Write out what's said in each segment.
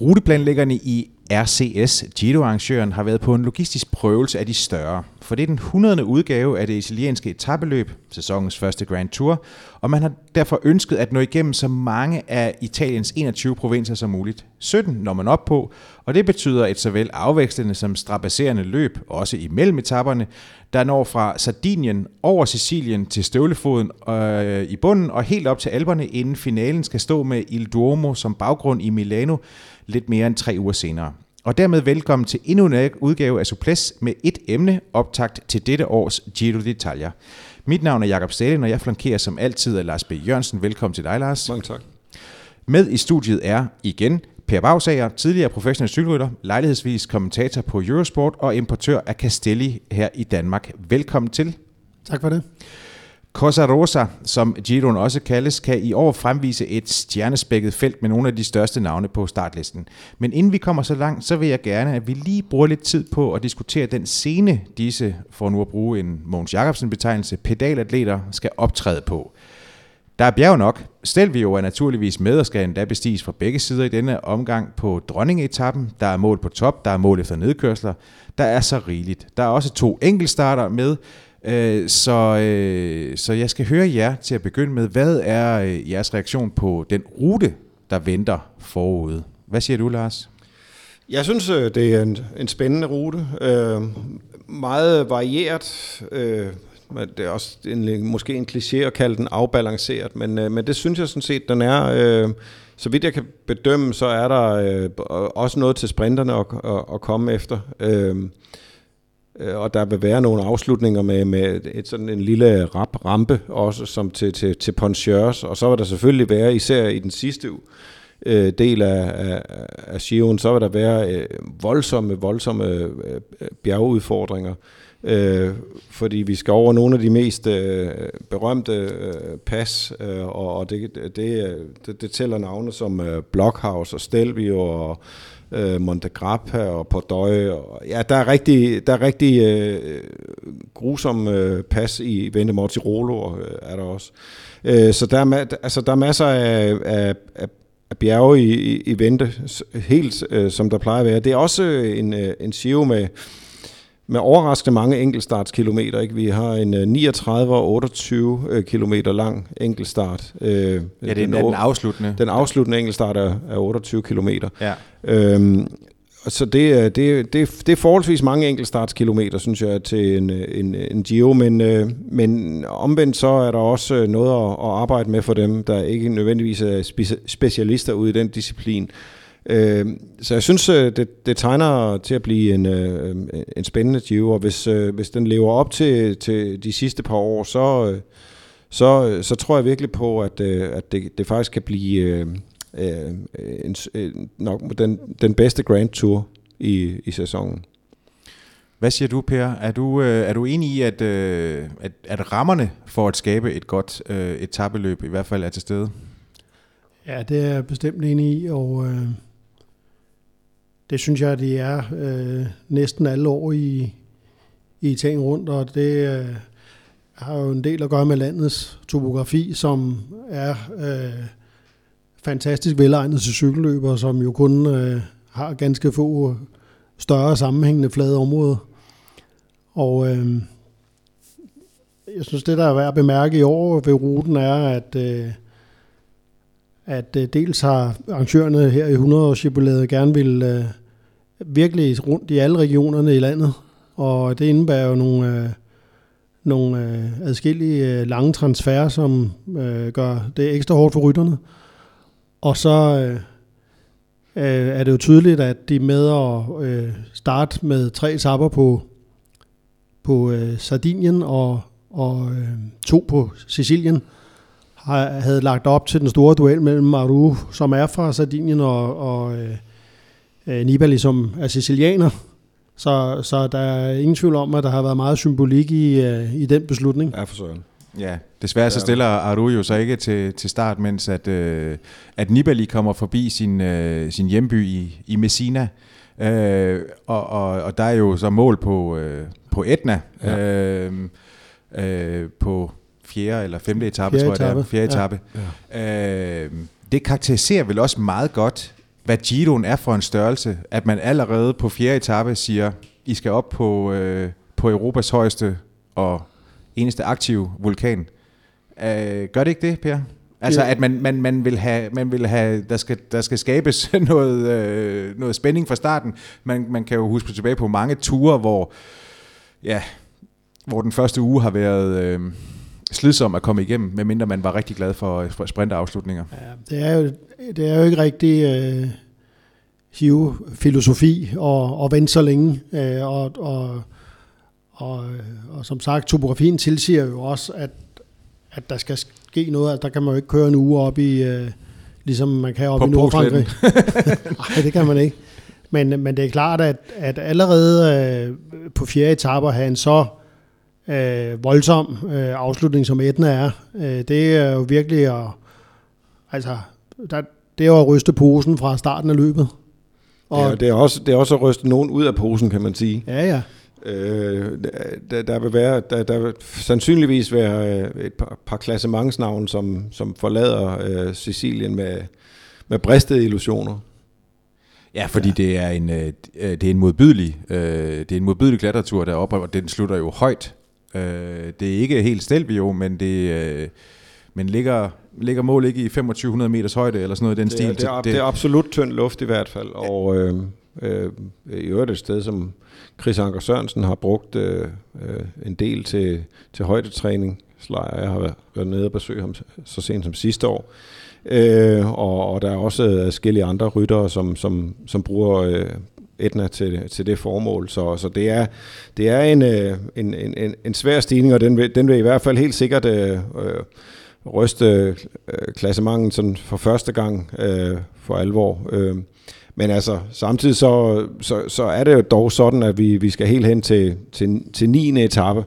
Ruteplanlæggerne i RCS, Giro-arrangøren, har været på en logistisk prøvelse af de større. For det er den 100. udgave af det italienske etabeløb, sæsonens første Grand Tour, og man har derfor ønsket at nå igennem så mange af Italiens 21 provinser som muligt. 17 når man op på, og det betyder et såvel afvekslende som strapasserende løb, også imellem etaperne, der når fra Sardinien over Sicilien til støvlefoden øh, i bunden og helt op til Alperne, inden finalen skal stå med Il Duomo som baggrund i Milano lidt mere end tre uger senere. Og dermed velkommen til endnu en udgave af Suples med et emne optagt til dette års Giro d'Italia. Mit navn er Jakob Stalin, og jeg flankerer som altid af Lars B. Jørgensen. Velkommen til dig, Lars. Mange tak. Med i studiet er igen Per Bagsager, tidligere professionel cykelrytter, lejlighedsvis kommentator på Eurosport og importør af Castelli her i Danmark. Velkommen til. Tak for det. Cosa Rosa, som Giroen også kaldes, kan i år fremvise et stjernespækket felt med nogle af de største navne på startlisten. Men inden vi kommer så langt, så vil jeg gerne, at vi lige bruger lidt tid på at diskutere den scene, disse, for nu at bruge en Mogens Jacobsen betegnelse, pedalatleter skal optræde på. Der er bjerg nok. Stelvio er naturligvis med og skal endda bestiges fra begge sider i denne omgang på dronningeetappen. Der er mål på top, der er mål efter nedkørsler. Der er så rigeligt. Der er også to enkeltstarter med, Øh, så, øh, så jeg skal høre jer til at begynde med. Hvad er øh, jeres reaktion på den rute, der venter forude? Hvad siger du, Lars? Jeg synes, øh, det er en, en spændende rute. Øh, meget varieret. Øh, det er også en, måske en kliché at kalde den afbalanceret, men, øh, men det synes jeg sådan set, den er. Øh, så vidt jeg kan bedømme, så er der øh, også noget til sprinterne at, at, at komme efter. Øh, Øh, Øh, og der vil være nogle afslutninger med, med et sådan en lille rap rampe også som til, til, til Ponchers, og så vil der selvfølgelig være, især i den sidste øh, del af, af, af Giroen, så vil der være øh, voldsomme, voldsomme øh, øh bjergudfordringer, øh, fordi vi skal over nogle af de mest øh, berømte øh, pas, øh, og, og det, det, det, øh, det tæller navne som øh, Blockhouse og Stelvio og øh, Monte Grappa og Pordøje. Og, ja, der er rigtig, der er rigtig øh, grusom øh, pas i Vente Mortirolo, øh, er der også. Øh, så der er, altså, der er masser af, af, af af bjerge i, i, i vente, helt øh, som der plejer at være. Det er også øh, en, øh, en Giro med, med overraskende mange enkeltstartskilometer. Ikke? Vi har en 39 og 28 øh, kilometer lang enkeltstart. Øh, ja, det er den, den afsluttende. Den afsluttende enkeltstart er, er 28 kilometer. Ja. Øhm, så det, det, det, det er forholdsvis mange enkeltstartskilometer, synes jeg, til en, en, en Giro, men, øh, men omvendt så er der også noget at, at arbejde med for dem, der ikke nødvendigvis er specialister ude i den disciplin. Øh, så jeg synes, øh, det, det tegner til at blive en, øh, en spændende Giro, og hvis, øh, hvis den lever op til, til de sidste par år, så, så, så tror jeg virkelig på, at, at det, det faktisk kan blive en, en, nok den, den bedste Grand Tour i, i sæsonen. Hvad siger du, Per? Er du, er du enig i, at, at, at rammerne for at skabe et godt etabeløb i hvert fald er til stede? Ja, det er jeg bestemt enig i, og øh, det synes jeg, det er øh, næsten alle år i, i Italien rundt, og det øh, har jo en del at gøre med landets topografi, som er øh, fantastisk velegnet til cykelløber, som jo kun øh, har ganske få større sammenhængende flade områder. Og øh, jeg synes, det der er værd at bemærke i år ved ruten er, at øh, at øh, dels har arrangørerne her i 100-årsjubilæet gerne vil øh, virkelig rundt i alle regionerne i landet, og det indebærer jo nogle, øh, nogle øh, adskillige øh, lange transfer, som øh, gør det ekstra hårdt for rytterne. Og så øh, øh, er det jo tydeligt, at de med at øh, starte med tre sapper på, på øh, Sardinien og, og øh, to på Sicilien, havde lagt op til den store duel mellem Maru, som er fra Sardinien, og, og øh, øh, Nibali, som er sicilianer. Så, så der er ingen tvivl om, at der har været meget symbolik i, øh, i den beslutning. Ja, for søren. Ja, desværre så stiller Aru så ikke til, til start, mens at, øh, at Nibali kommer forbi sin, øh, sin hjemby i, i Messina. Øh, og, og, og der er jo så mål på, øh, på Etna. Ja. Øh, øh, på fjerde eller femte etape, fjerde tror jeg etape. det er. Fjerde etape. Ja. Ja. Øh, det karakteriserer vel også meget godt hvad Giroen er for en størrelse, at man allerede på fjerde etape siger, I skal op på, øh, på Europas højeste og eneste aktive vulkan. Øh, gør det ikke det, Per? Altså, Ja. at man, man, man vil have, man vil have der, skal, der skal skabes noget, øh, noget spænding fra starten. Man, man kan jo huske tilbage på mange ture, hvor, ja, hvor den første uge har været øh, slidsom at komme igennem, medmindre man var rigtig glad for, sprinterafslutninger. Ja, det er jo, det er jo ikke rigtig øh, hive-filosofi og, og vente så længe. Øh, og, og, og, og som sagt, topografien tilsiger jo også, at, at der skal ske noget. Altså, der kan man jo ikke køre en uge op i, øh, ligesom man kan op På i Nordfrankrig. Nej, det kan man ikke. Men, men det er klart, at, at allerede øh, på fjerde etape have en så øh, voldsom øh, afslutning, som Etna er, øh, det er jo virkelig at, altså, der, det er jo at ryste posen fra starten af løbet. Og, Ja, det, er også, det er også at ryste nogen ud af posen, kan man sige. ja, ja. Øh, der, der vil være, der, der vil sandsynligvis være øh, et par, par klassementsnavn, som, som forlader øh, Sicilien med, med bristede illusioner. Ja, fordi ja. Ja. det er en øh, det er en modbydelig øh, det er en modbydelig klatretur deroppe, og den slutter jo højt. Øh, det er ikke helt Stelvio, men det øh, men ligger ligger mål ikke i 2500 meters højde eller sådan noget i den Det stil. er, det, er, det er absolut tynd luft i hvert fald, og øh, øh, i øvrigt et sted, som Chris Anker Sørensen har brugt øh, øh, en del til, til højdetræning. Slejer, jeg har været, været nede og besøgt ham så sent som sidste år. Øh, og, og der er også forskellige andre ryttere, som, som, som bruger øh, Etna til, til det formål. Så, så det er, det er en, øh, en, en, en, svær stigning, og den vil, den vil i hvert fald helt sikkert øh, øh ryste øh, klassemangen sådan for første gang øh, for alvor. Øh, men altså, samtidig så, så, så er det jo dog sådan, at vi, vi skal helt hen til, til, til 9. etape.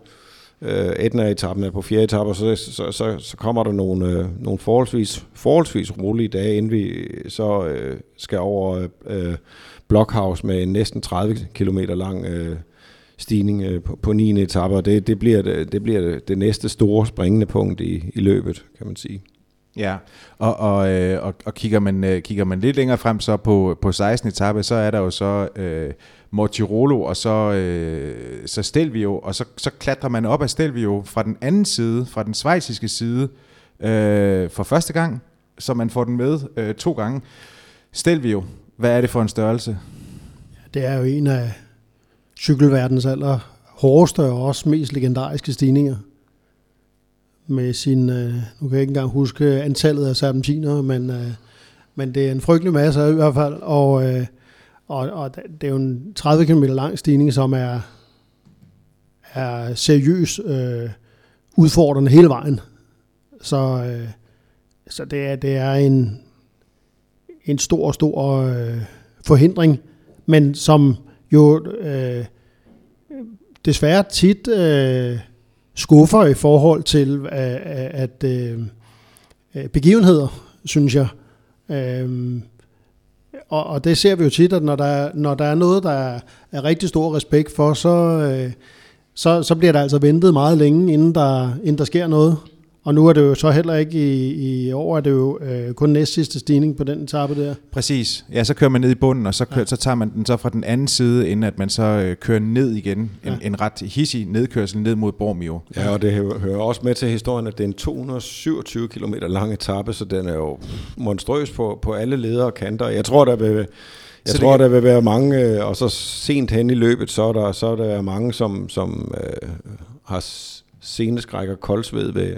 Øh, Etna-etappen er på 4. etape, og så, så, så, så kommer der nogle, øh, nogle forholdsvis, forholdsvis rolige dage, inden vi så øh, skal over øh, Blockhouse med en næsten 30 km lang øh, stigning øh, på, på 9. etape, og det, det bliver, det, det, bliver det, det næste store springende punkt i, i løbet, kan man sige. Ja, og, og, øh, og, og kigger, man, øh, kigger man lidt længere frem så på, på 16. etape, så er der jo så øh, Mortirolo og så, øh, så Stelvio, og så, så klatrer man op af Stelvio fra den anden side, fra den svejsiske side, øh, for første gang, så man får den med øh, to gange. Stelvio, hvad er det for en størrelse? Det er jo en af cykelverdens aller hårdeste og også mest legendariske stigninger. Med sin, øh, nu kan jeg ikke engang huske antallet af serpentiner, men, øh, men det er en frygtelig masse i hvert fald. Og, øh, og, og det er jo en 30 km lang stigning, som er, er seriøs øh, udfordrende hele vejen. Så, øh, så det, er, det er en, en stor, stor øh, forhindring, men som jo øh, desværre tit øh, skuffer i forhold til øh, at øh, øh, begivenheder, synes jeg. Øh, og, og det ser vi jo tit, at når der, når der er noget, der er, er rigtig stor respekt for, så, øh, så, så bliver der altså ventet meget længe, inden der, inden der sker noget. Og nu er det jo så heller ikke i, i år, er det jo øh, kun næst sidste stigning på den etape der. Præcis. Ja, så kører man ned i bunden, og så, kører, ja. så tager man den så fra den anden side, inden at man så øh, kører ned igen. En, Ja. en ret hissig nedkørsel ned mod Bormio. Ja, og det hø- hører også med til historien, at det er en 227 km lang etape, så den er jo monstrøs på, på alle ledere og kanter. Jeg tror, der vil, jeg Så tror, det- der vil være mange, øh, og så sent hen i løbet, så er der, så er der mange, som, som øh, har seneskræk og koldsved ved,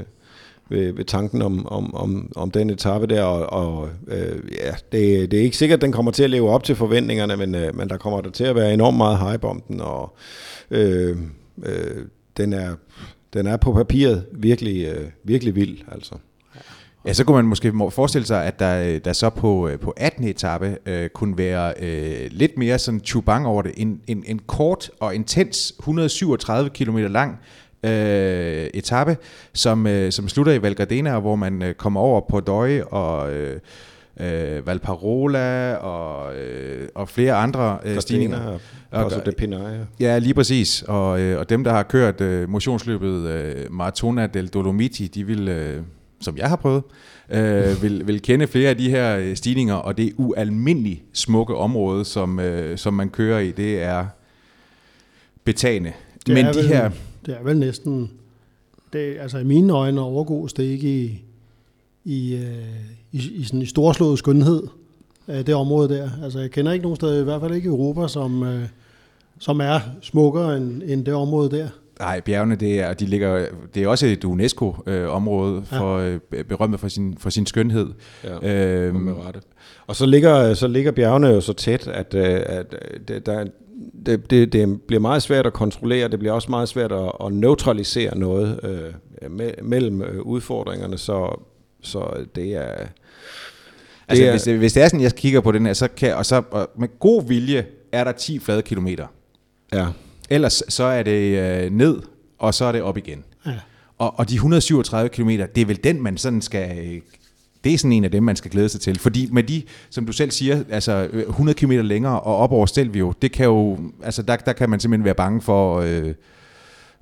ved, ved tanken om, om, om, om den etape der, og, og øh, ja, det, det er ikke sikkert, at den kommer til at leve op til forventningerne, men, øh, men der kommer der til at være enormt meget hype om den, og øh, øh, den, er, den er på papiret virkelig, øh, virkelig vild, altså. Ja, så kunne man måske forestille sig, at der, der så på, øh, på 18. etape øh, kunne være øh, lidt mere sådan chubang over det. En, en, en kort og intens 137 km lang øh, etape, som, øh, som slutter i Val Gardena, hvor man øh, kommer over på Døje og øh, øh, Valparola og, øh, og flere andre øh, stigninger. Og, Og- Paso de Pinaia. Ja, lige præcis. Og, øh, og dem, der har kørt øh, motionsløbet øh, Maratona del Dolomiti, de vil, øh, som jeg har prøvet, øh, vil, vil kende flere af de her øh, stigninger, og det ualmindeligt smukke område, som, øh, som man kører i, det er betagende. Det Men er de vel, her... Det er vel næsten... Det, altså i mine øjne overgås det ikke i, i, øh, i, i, sådan i storslået skønhed af det område der. Altså jeg kender ikke nogen steder, i hvert fald ikke i Europa, som, øh, som er smukkere end, end det område der. Nej, bjergene, det er, de ligger, det er også et UNESCO-område for ja. berømmet for sin, for sin skønhed. Ja, øhm, med rette. Og så ligger, så ligger bjergene jo så tæt, at, øh, at det, der, det, det, det bliver meget svært at kontrollere, det bliver også meget svært at, at neutralisere noget øh, me, mellem øh, udfordringerne, så, så det er... Det altså, er, hvis, det, hvis det er sådan, jeg kigger på den her, så kan, og så og med god vilje er der 10 flade kilometer. Ja. Ellers så er det øh, ned, og så er det op igen. Ja. Og, og de 137 km, det er vel den, man sådan skal... Det er sådan en af dem, man skal glæde sig til. Fordi med de, som du selv siger, altså øh, 100 km længere og op over Stelvio, det kan jo, altså der, der kan man simpelthen være bange for øh,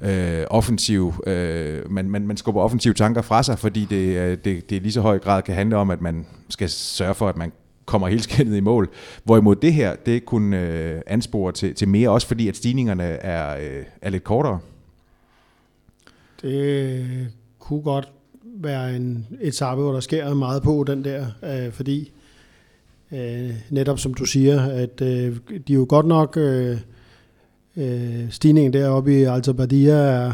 øh, offensiv, øh, man, man, man skubber offensive tanker fra sig, fordi det, øh, det, det i lige så høj grad kan handle om, at man skal sørge for, at man kommer helt skændet i mål. Hvorimod det her, det kunne øh, anspore til, til mere, også fordi at stigningerne er, øh, er lidt kortere. Det kunne godt være en etape, hvor der sker meget på den der, øh, fordi øh, netop som du siger, at øh, de er jo godt nok, øh, øh, stigningen deroppe i Alta Badia er,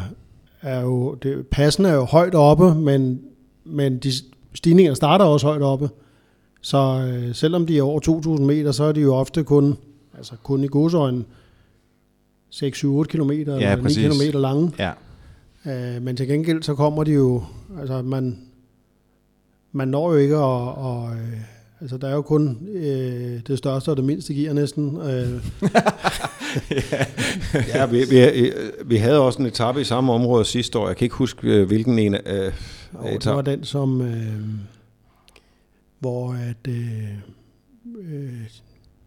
er jo, det, passen er jo højt oppe, men, men de stigningerne starter også højt oppe. Så øh, selvom de er over 2.000 meter, så er de jo ofte kun, altså kun i godsøjne 6-7-8 km Ja, eller 9 præcis. km lange. Ja. Øh, men til gengæld så kommer de jo, altså man, man når jo ikke at, og, øh, altså der er jo kun øh, det største og det mindste gear næsten. Øh, Ja, vi, vi, vi havde også en etape i samme område sidste år. Jeg kan ikke huske, øh, hvilken en øh, og det etape. var den, som, øh, hvor at, øh, øh,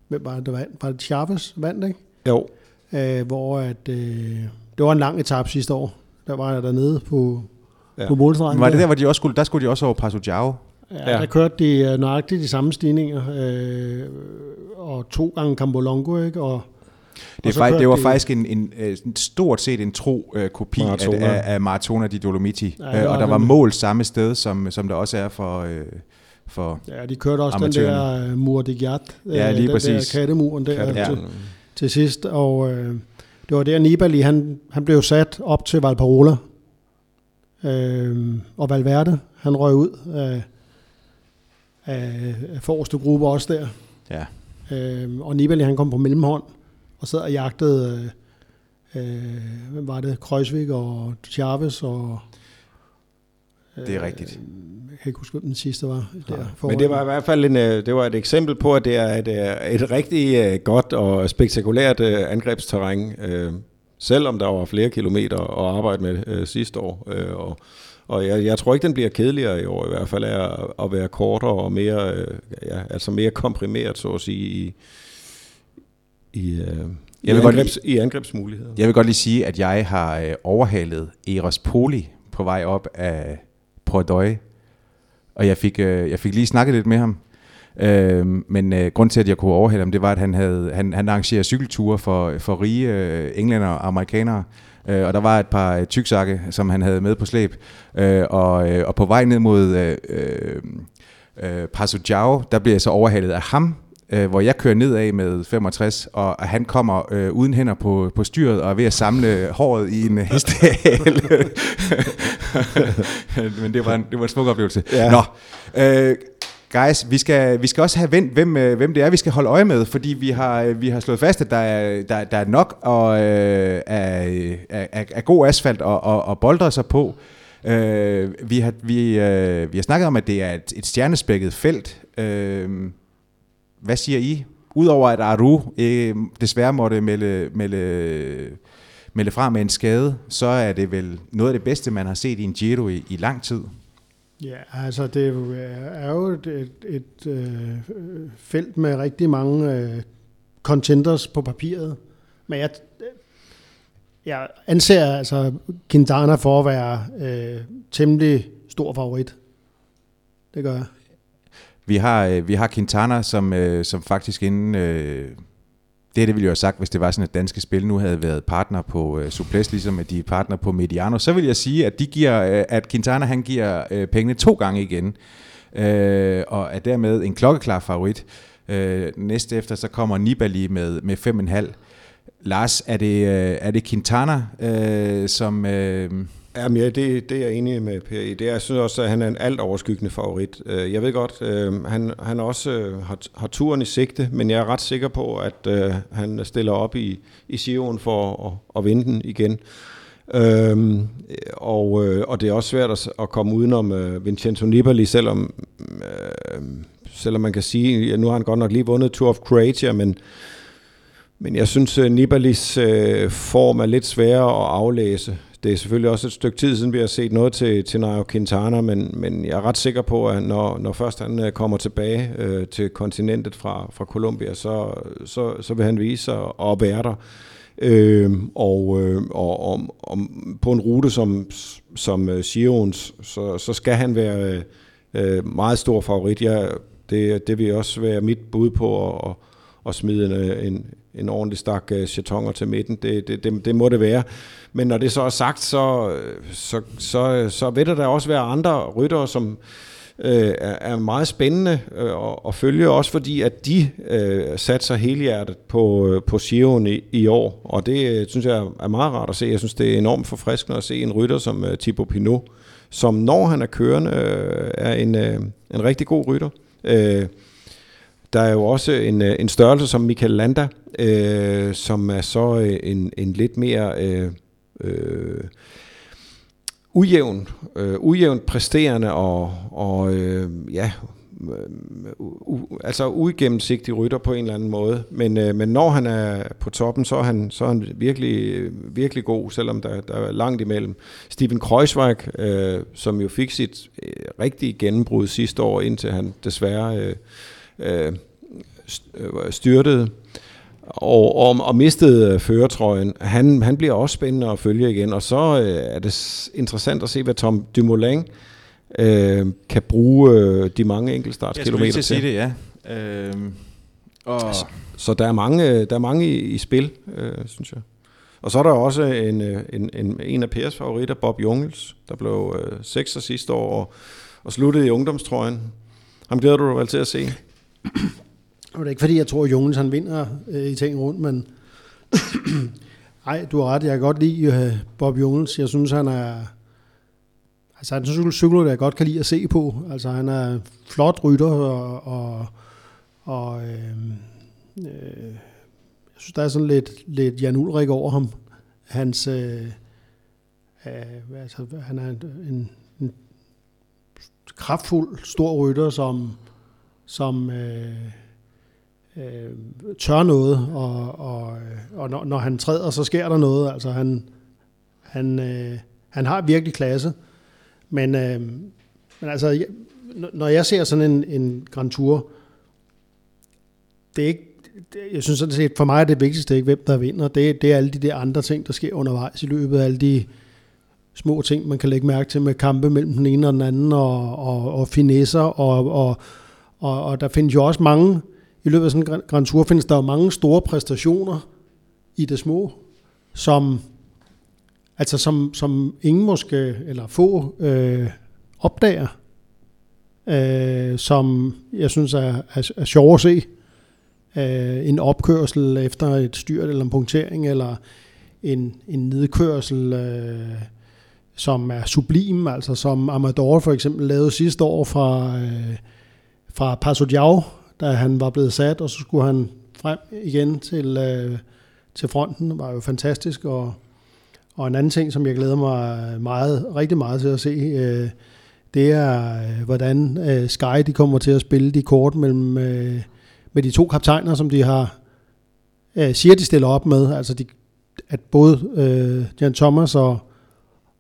hvem var det, der vandt? Var det Chavez vandt, ikke? Jo, Øh, hvor at, øh, det var en lang etape sidste år. Der var jeg dernede på, Ja. på målstregen. Var det der, hvor de også skulle, der skulle de også over Passo Giao? Ja, Ja. der kørte de øh, nøjagtigt de samme stigninger, øh, og to gange Cambolongo, ikke? Og, Det, er faktisk, det var de- faktisk en, en, en, en stort set en tro uh, kopi af, Maratona. af, af Maratona di Dolomiti. Ja, det var og der var det. mål samme sted, som, som der også er for... Uh, for Ja, de kørte også Amatørerne. den der uh, Mur de Giat, Ja, lige den præcis. der kattemuren der Katte- Ja. til, til sidst, og øh, det var der Nibali, han, han blev sat op til Valparola, øh, og Valverde, han røg ud af, af, af forreste gruppe også der, ja. øh, og Nibali han kom på mellemhånd, og sad og jagtede, øh, øh, hvem var det, Kreuzvik og Chavez og... Det er rigtigt. Jeg kan ikke huske, hvem den sidste var. Der Men det var i hvert fald en, øh, det var et eksempel på, at det er et, øh, et rigtig øh, godt og spektakulært øh, angrebsterræn, øh, selvom der var flere kilometer at arbejde med øh, sidste år. Øh, og og jeg, jeg tror ikke, den bliver kedeligere i år, i hvert fald er at, være kortere og mere, øh, ja, altså mere komprimeret, så at sige, i, i, øh, i, Jeg vil godt angrebs, i angrebsmuligheder. Jeg vil godt lige sige, at jeg har øh, overhalet Eros Poli på vej op af Pordøje. Og jeg fik, øh, jeg fik lige snakket lidt med ham. Øh, men øh, grund til, at jeg kunne overhale ham, det var, at han, havde, han, han arrangerer cykelture for, for rige øh, englænder og amerikanere. Øh, og der var et par øh, tyksakke, som han havde med på slæb. Øh, og, øh, og på vej ned mod øh, øh, øh, Passo Giao, der bliver jeg så overhalet af ham, øh, hvor jeg kører nedad med 65, og og han kommer øh, uden hænder på, på styret og er ved at samle håret i en øh, hestehale. Men det var en, det var en smuk oplevelse. Ja. Nå, øh, guys, vi skal, vi skal også have vendt, hvem, øh, hvem det er, vi skal holde øje med, fordi vi har, vi har slået fast, at der er, der, der er nok og, øh, af, af, af, af god asfalt og, og, og boldre sig på. Øh, vi, har, vi, øh, vi har snakket om, at det er et, et stjernespækket felt. Øh, hvad siger I? Udover at Aru øh, desværre måtte melde, melde, melde fra med en skade, så er det vel noget af det bedste, man har set i en Giro i, i lang tid. Ja, altså det er jo- øh, et, et, et øh, felt med rigtig mange øh, contenders på papiret. Men jeg, øh, jeg anser altså Quintana for at være øh, temmelig stor favorit. det gør jeg. Vi har, øh, vi har Quintana, som, øh, som faktisk inden... Øh, det, det ville jeg have sagt, hvis det var sådan, at danske spil nu havde været partner på øh, Suples, ligesom at de er partner på Mediano, så vil jeg sige, at de giver, øh, at Quintana han giver øh, pengene to gange igen, øh, og er dermed en klokkeklar favorit. Øh, næste efter, så kommer Nibali med, med 5,5. Lars, er det, øh, er det Quintana, øh, som... Øh, Jamen ja, det, det er jeg enig med Per i. Det er, jeg synes også, at han er en alt overskyggende favorit. Øh, jeg ved godt, øh, han, han også øh, har, har turen i sigte, men jeg er ret sikker på, at øh, han stiller op i, i Sion for at, at vinde den igen. Øhm, og, øh, og det er også svært at, at komme udenom uh, Vincenzo Nibali, selvom, selvom man kan sige, ja, nu har han godt nok lige vundet Tour of Croatia, men, men jeg synes, uh, Nibalis form er lidt sværere at aflæse det er selvfølgelig også et stykke tid siden, vi har set noget til, til Nairo Quintana, men, men jeg er ret sikker på, at når, når først han øh, kommer tilbage øh, til kontinentet fra, fra Colombia, så, så, så vil han vise sig at være der. Øh, og, øh, og, og, og på en rute som, som øh, uh, Giroens, så, så skal han være øh, øh meget stor favorit. Jeg, det, det vil også være mit bud på at, at, at smide en, en, en ordentlig stak uh, chatonger til midten. Det, det, det, det må det være. Men når det så er sagt, så, så, så, så vil der da også være andre ryttere, som øh, er meget spændende øh, at, at følge, også fordi at de øh, satte sig helhjertet på, øh, på Giroen i, i år, og det øh, synes jeg er meget rart at se. Jeg synes, det er enormt forfriskende at se en rytter som øh, Thibaut Pinot, som når han er kørende, øh, er en, øh, en rigtig god rytter. Øh, der er jo også en, øh, en størrelse som Michael Landa, øh, som er så øh, en, en lidt mere øh, øh, ujævn, øh, ujævnt præsterende og, og øh, ja, øh, u, altså uigennemsigtig rytter på en eller anden måde. Men, øh, men når han er på toppen, så er han, så er han virkelig, virkelig god, selvom der, der er langt imellem. Steven Kreuzweig, øh, som jo fik sit øh, rigtige gennembrud sidste år, indtil han desværre øh, øh, styrtede, og, og, og mistede føretrøjen. Han, han bliver også spændende at følge igen, og så øh, er det interessant at se, hvad Tom Dumoulin øh, kan bruge øh, de mange enkeltstartskilometer til. Jeg skulle sige det, ja. Øh, og altså, så der er mange, der er mange i, i spil, øh, synes jeg. Og så er der også en, øh, en, en, en af Pers favoritter, Bob Jungels, der blev øh, sekser sidste år og, og sluttede i ungdomstrøjen. Ham glæder du dig vel til at se? Det er ikke fordi, jeg tror, at Jonas han vinder øh, i ting rundt, men nej, du har ret. Jeg kan godt lide øh, Bob Jonas. Jeg synes, han er... Altså, han er en der jeg godt kan lide at se på. Altså, han er flot rytter, og, og, og øh, øh, jeg synes, der er sådan lidt, lidt Jan Ulrik over ham. Hans, øh, øh, altså, han er en, en, en kraftfuld, stor rytter, som, som øh, øh, tør noget, og, og, og når, når han træder, så sker der noget. Altså han, han, øh, han har virkelig klasse. Men, øh, men altså, jeg, når jeg ser sådan en, en Grand Tour, det er ikke, det, jeg synes sådan set, for mig er det vigtigste ikke, hvem der vinder. Det, det er alle de der andre ting, der sker undervejs i løbet af alle de små ting, man kan lægge mærke til med kampe mellem den ene og den anden, og, og, og finesser, og, og, og, og der findes jo også mange i løbet af sådan en Grand Tour findes der jo mange store præstationer i det små, som, altså som, som ingen måske, eller få, øh, opdager, øh, som jeg synes er, er, er sjov at se. Øh, en opkørsel efter et styrt eller en punktering, eller en, en nedkørsel, øh, som er sublim, altså som Amador for eksempel lavede sidste år fra, øh, fra Paso Diao, da han var blevet sat, og så skulle han frem igen til, øh, til fronten. Det var jo fantastisk, og, og en anden ting, som jeg glæder mig meget, rigtig meget til at se, øh, det er, øh, hvordan øh, Sky de kommer til at spille de kort mellem øh, med de to kaptajner, som de har øh, siger, de stiller op med. Altså, de, at både øh, Jan Thomas og,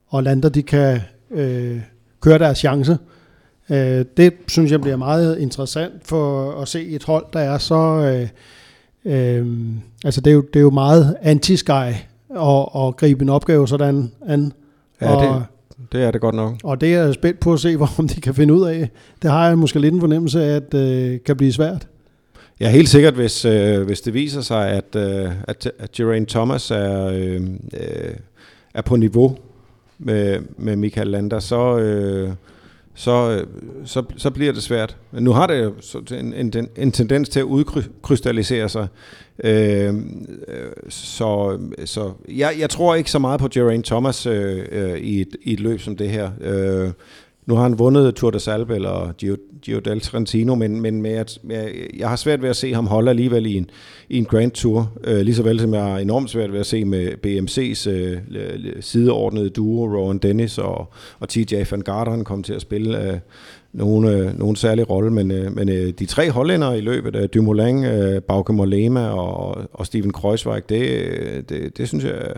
og Lander, de kan øh, køre deres chance. Øh, det synes jeg bliver meget interessant for at se et hold, der er så... Øh, øh, altså det er, jo, det er jo meget anti-sky at, at gribe en opgave sådan an. Ja, og, det, det er det godt nok. Og det er jeg spændt på at se, om de kan finde ud af. Det har jeg måske lidt en fornemmelse af, at det øh, kan blive svært. Ja, helt sikkert, hvis, øh, hvis det viser sig, at, øh, at, at Geraint Thomas er, øh, øh, er på niveau med, med Michael Lander, så, øh, så, øh, så, så bliver det svært. Men nu har det jo en, en, en tendens til at udkrystallisere sig. Øhm, øh, så så jeg, jeg tror ikke så meget på Geraint Thomas øh, øh i, et, i et løb som det her. Øh, nu har han vundet Tour de Salve eller Gio, Gio del Trentino, men, men med at, jeg, jeg har svært ved at se ham holde alligevel i en, i en Grand Tour, øh, lige så vel som jeg har enormt svært ved at se med BMC's øh, sideordnede duo, Rowan Dennis og, og TJ van Garderen komme til at spille øh, nogen, øh, nogen særlig rolle, men, øh, men øh, de tre hollændere i løbet af Dumoulin, øh, Bauke Mollema og, og Steven Kreuzweig, det, øh, det, det synes jeg øh,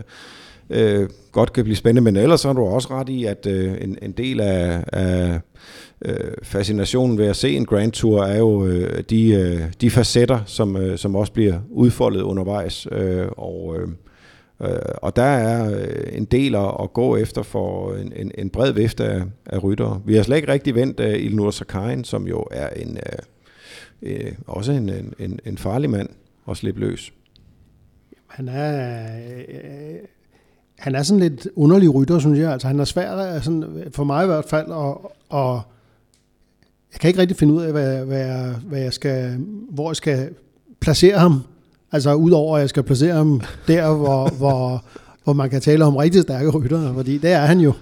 Øh, godt kan blive spændende, men ellers har du også ret i, at øh, en, en del af, af øh, fascinationen ved at se en Grand Tour er jo øh, de, øh, de facetter, som, øh, som også bliver udfoldet undervejs, øh, og øh, Øh, og der er øh, en del at, gå efter for en, en, en bred vifte af, af ryttere. Vi har slet ikke rigtig vendt uh, Ilnur Sakarin, som jo er en uh, uh, også en, en, en farlig mand at slippe løs. Han er, han er sådan lidt underlig rytter, synes jeg. Altså, han er svær, sådan, for mig i hvert fald, og, og jeg kan ikke rigtig finde ud af, hvad, hvad, jeg, hvad jeg skal, hvor jeg skal placere ham. Altså udover at jeg skal placere ham der, hvor, hvor, hvor man kan tale om rigtig stærke rytter, fordi det er han jo.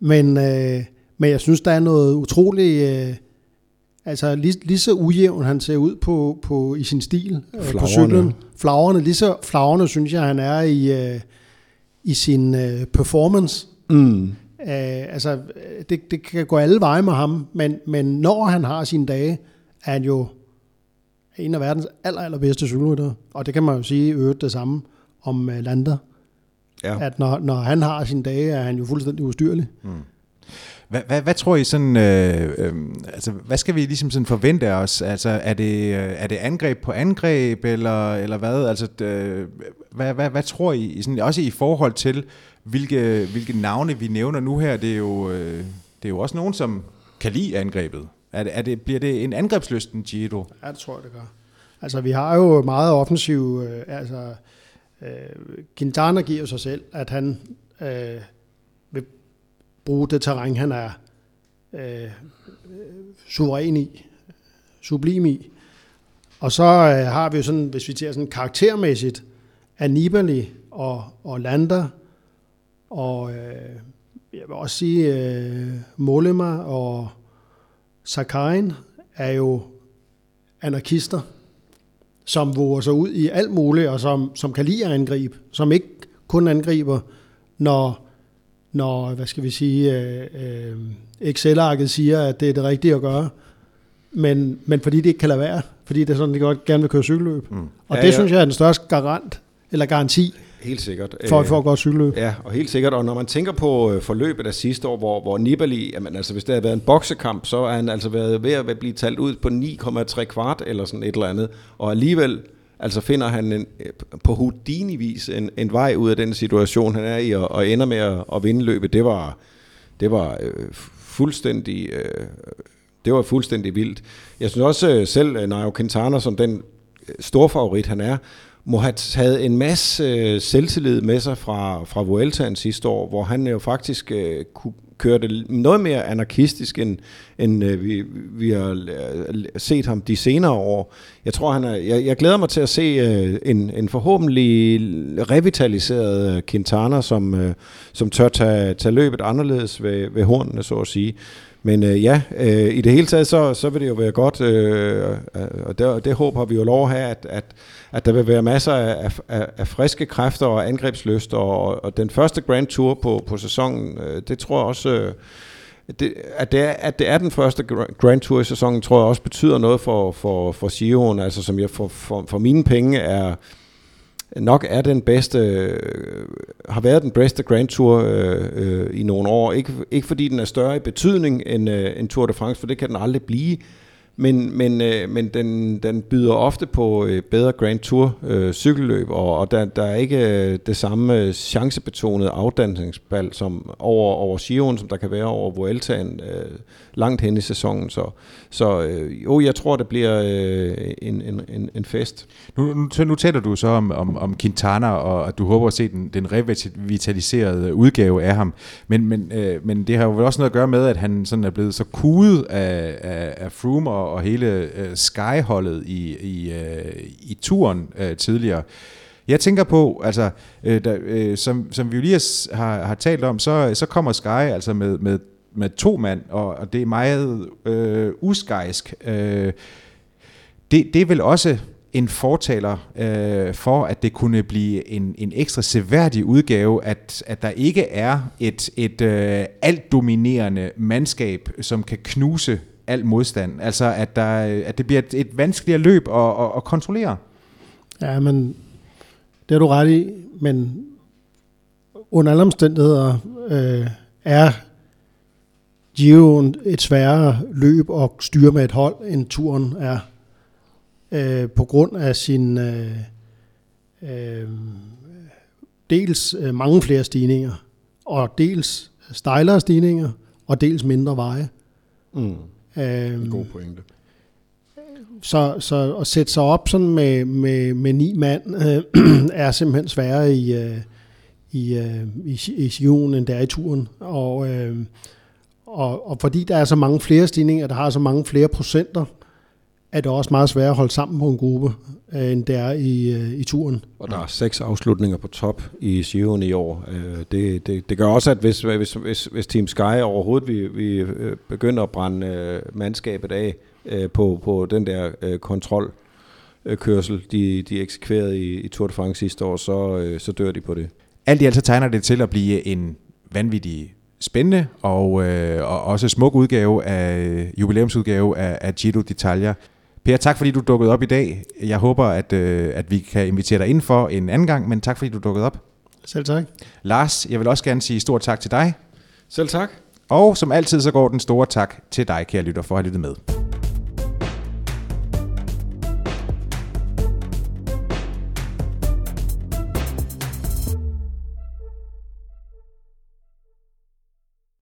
Men, øh, men jeg synes, der er noget utroligt... Øh, altså lige, lige så ujævn han ser ud på, på i sin stil øh, på cyklen. Flagrene, lige så flagrene synes jeg, han er i, øh, i sin øh, performance. Mm. Øh, altså, det, det kan gå alle veje med ham, men, men når han har sine dage, er han jo en af verdens aller, allerbedste cykelrytter. Og det kan man jo sige øvrigt det samme om uh, Lander. Ja. At når, når han har sine dage, er han jo fuldstændig ustyrlig. Mm. Hvad, hvad, hvad tror I sådan, øh, øh, altså hvad skal vi ligesom sådan forvente os? Altså er det, øh, er det angreb på angreb, eller, eller hvad? Altså øh, hvad, hvad, hvad tror I, sådan, også i forhold til, hvilke, hvilke navne vi nævner nu her, det er jo, øh, det er jo også nogen, som kan lide angrebet. Er det, er det, bliver det en angrebslysten Giro? Ja, det tror jeg, det gør. Altså, vi har jo meget offensiv... Øh, altså, øh, Quintana giver sig selv, at han øh, bruge det terræn, han er øh, suveræn i, sublim i. Og så øh, har vi jo sådan, hvis vi tager sådan karaktermæssigt, Nibali og, og Lander, og øh, jeg vil også sige øh, Mollema og Sakarin er jo anarkister, som våger sig ud i alt muligt, og som, som kan lide at angribe, som ikke kun angriber, når, når hvad skal vi sige, øh, øh, Excel-arket siger, at det er det rigtige at gøre, men, men fordi det ikke kan lade være, fordi det er sådan, de godt gerne vil køre cykelløb. Mm. Og ja, det ja. synes jeg er den største garant, eller garanti Helt sikkert. For, for at godt cykelløb. Ja, og helt sikkert. Og når man tænker på øh, forløbet af sidste år, hvor, hvor Nibali, jamen altså hvis det havde været en boksekamp, så har han altså været ved at blive talt ud på 9,3 kvart eller sådan et eller andet. Og alligevel altså finder han en, øh, på Houdini-vis en, en vej ud af den situation, han er i, og, og ender med at, at vinde løbet. Det var, det var øh, fuldstændig... Øh, det var fuldstændig vildt. Jeg synes også øh, selv, øh, Nairo Quintana, som den øh, store favorit han er, må have taget en masse øh, selvtillid med sig fra, fra Vueltaen sidste år, hvor han jo faktisk øh, kunne kørte det noget mere anarkistisk, end, end øh, vi, vi har øh, set ham de senere år. Jeg tror, han er, jeg, jeg glæder mig til at se øh, en, en forhåbentlig revitaliseret øh, Quintana, som, øh, som tør tage, tage løbet anderledes ved, ved hornene, så at sige. Men øh, ja, øh, i det hele taget, så, så vil det jo være godt, øh, øh og det, det håber vi jo lov at have, at, at, at der vil være masser af, af, af friske kræfter og angrebsløst, og, og den første Grand Tour på, på sæsonen, øh, det tror jeg også... Øh, det, at, det er, at det er den første Grand Tour i sæsonen, tror jeg også betyder noget for, for, for Giroen, altså som jeg for, for, for mine penge er, nok er den bedste, øh, har været den bedste Grand Tour øh, øh, i nogle år. Ikke, ikke fordi den er større i betydning end, øh, end Tour de France, for det kan den aldrig blive men, men, øh, men den, den byder ofte på øh, bedre Grand Tour øh, cykelløb, og, og der, der er ikke øh, det samme øh, chancebetonede afdansningsbal som over, over Giroen, som der kan være over Vueltaen øh, langt hen i sæsonen. Så, så øh, jo, jeg tror, det bliver øh, en, en, en, en fest. Nu, nu, nu taler du så om, om, om Quintana, og at du håber at se den, den revitaliserede udgave af ham, men, men, øh, men det har jo vel også noget at gøre med, at han sådan er blevet så kudet af, af, af Froome og, og hele øh, Sky-holdet i, i, øh, i turen øh, tidligere. Jeg tænker på, altså, øh, der, øh, som, som vi jo lige har, har talt om, så, så kommer Sky altså med, med, med to mand, og, og det er meget øh, uskejsk. Øh, det, det er vel også en fortaler øh, for, at det kunne blive en, en ekstra seværdig udgave, at, at der ikke er et, et øh, alt dominerende mandskab, som kan knuse al modstand. Altså, at, der, at det bliver et, et vanskeligere løb at, at, at kontrollere. Ja, men det er du ret i, men under alle omstændigheder øh, er Giro et sværere løb at styre med et hold, end turen er. Øh, på grund af sin øh, øh, dels øh, mange flere stigninger, og dels stejlere stigninger, og dels mindre veje. Mm. Øhm, God pointe. Så, så at sætte sig op sådan med, med, med ni mand øh, er simpelthen sværere i, øh, i, øh, i, i Sion, end det er i turen. Og, øh, og, og fordi der er så mange flere stigninger, der har så mange flere procenter, er det også meget svært at holde sammen på en gruppe, øh, end det er i, øh, i turen. Og der er seks afslutninger på top i Sion i år. Øh, det, det, det gør også, at hvis, hvis, hvis, hvis Team Sky overhovedet vi, vi begynder at brænde mandskabet af på, på den der kontrol, kørsel, de, de eksekverede i, i Tour de France sidste år, så, så dør de på det. Alt i alt så tegner det til at blive en vanvittig spændende og, øh, og også smuk udgave af jubilæumsudgave af, af Giro d'Italia. Per, tak fordi du dukkede op i dag. Jeg håber, at, øh, at vi kan invitere dig ind for en anden gang, men tak fordi du dukkede op. Selv tak. Lars, jeg vil også gerne sige stort tak til dig. Selv tak. Og som altid, så går den store tak til dig, kære lytter, for at have lyttet med.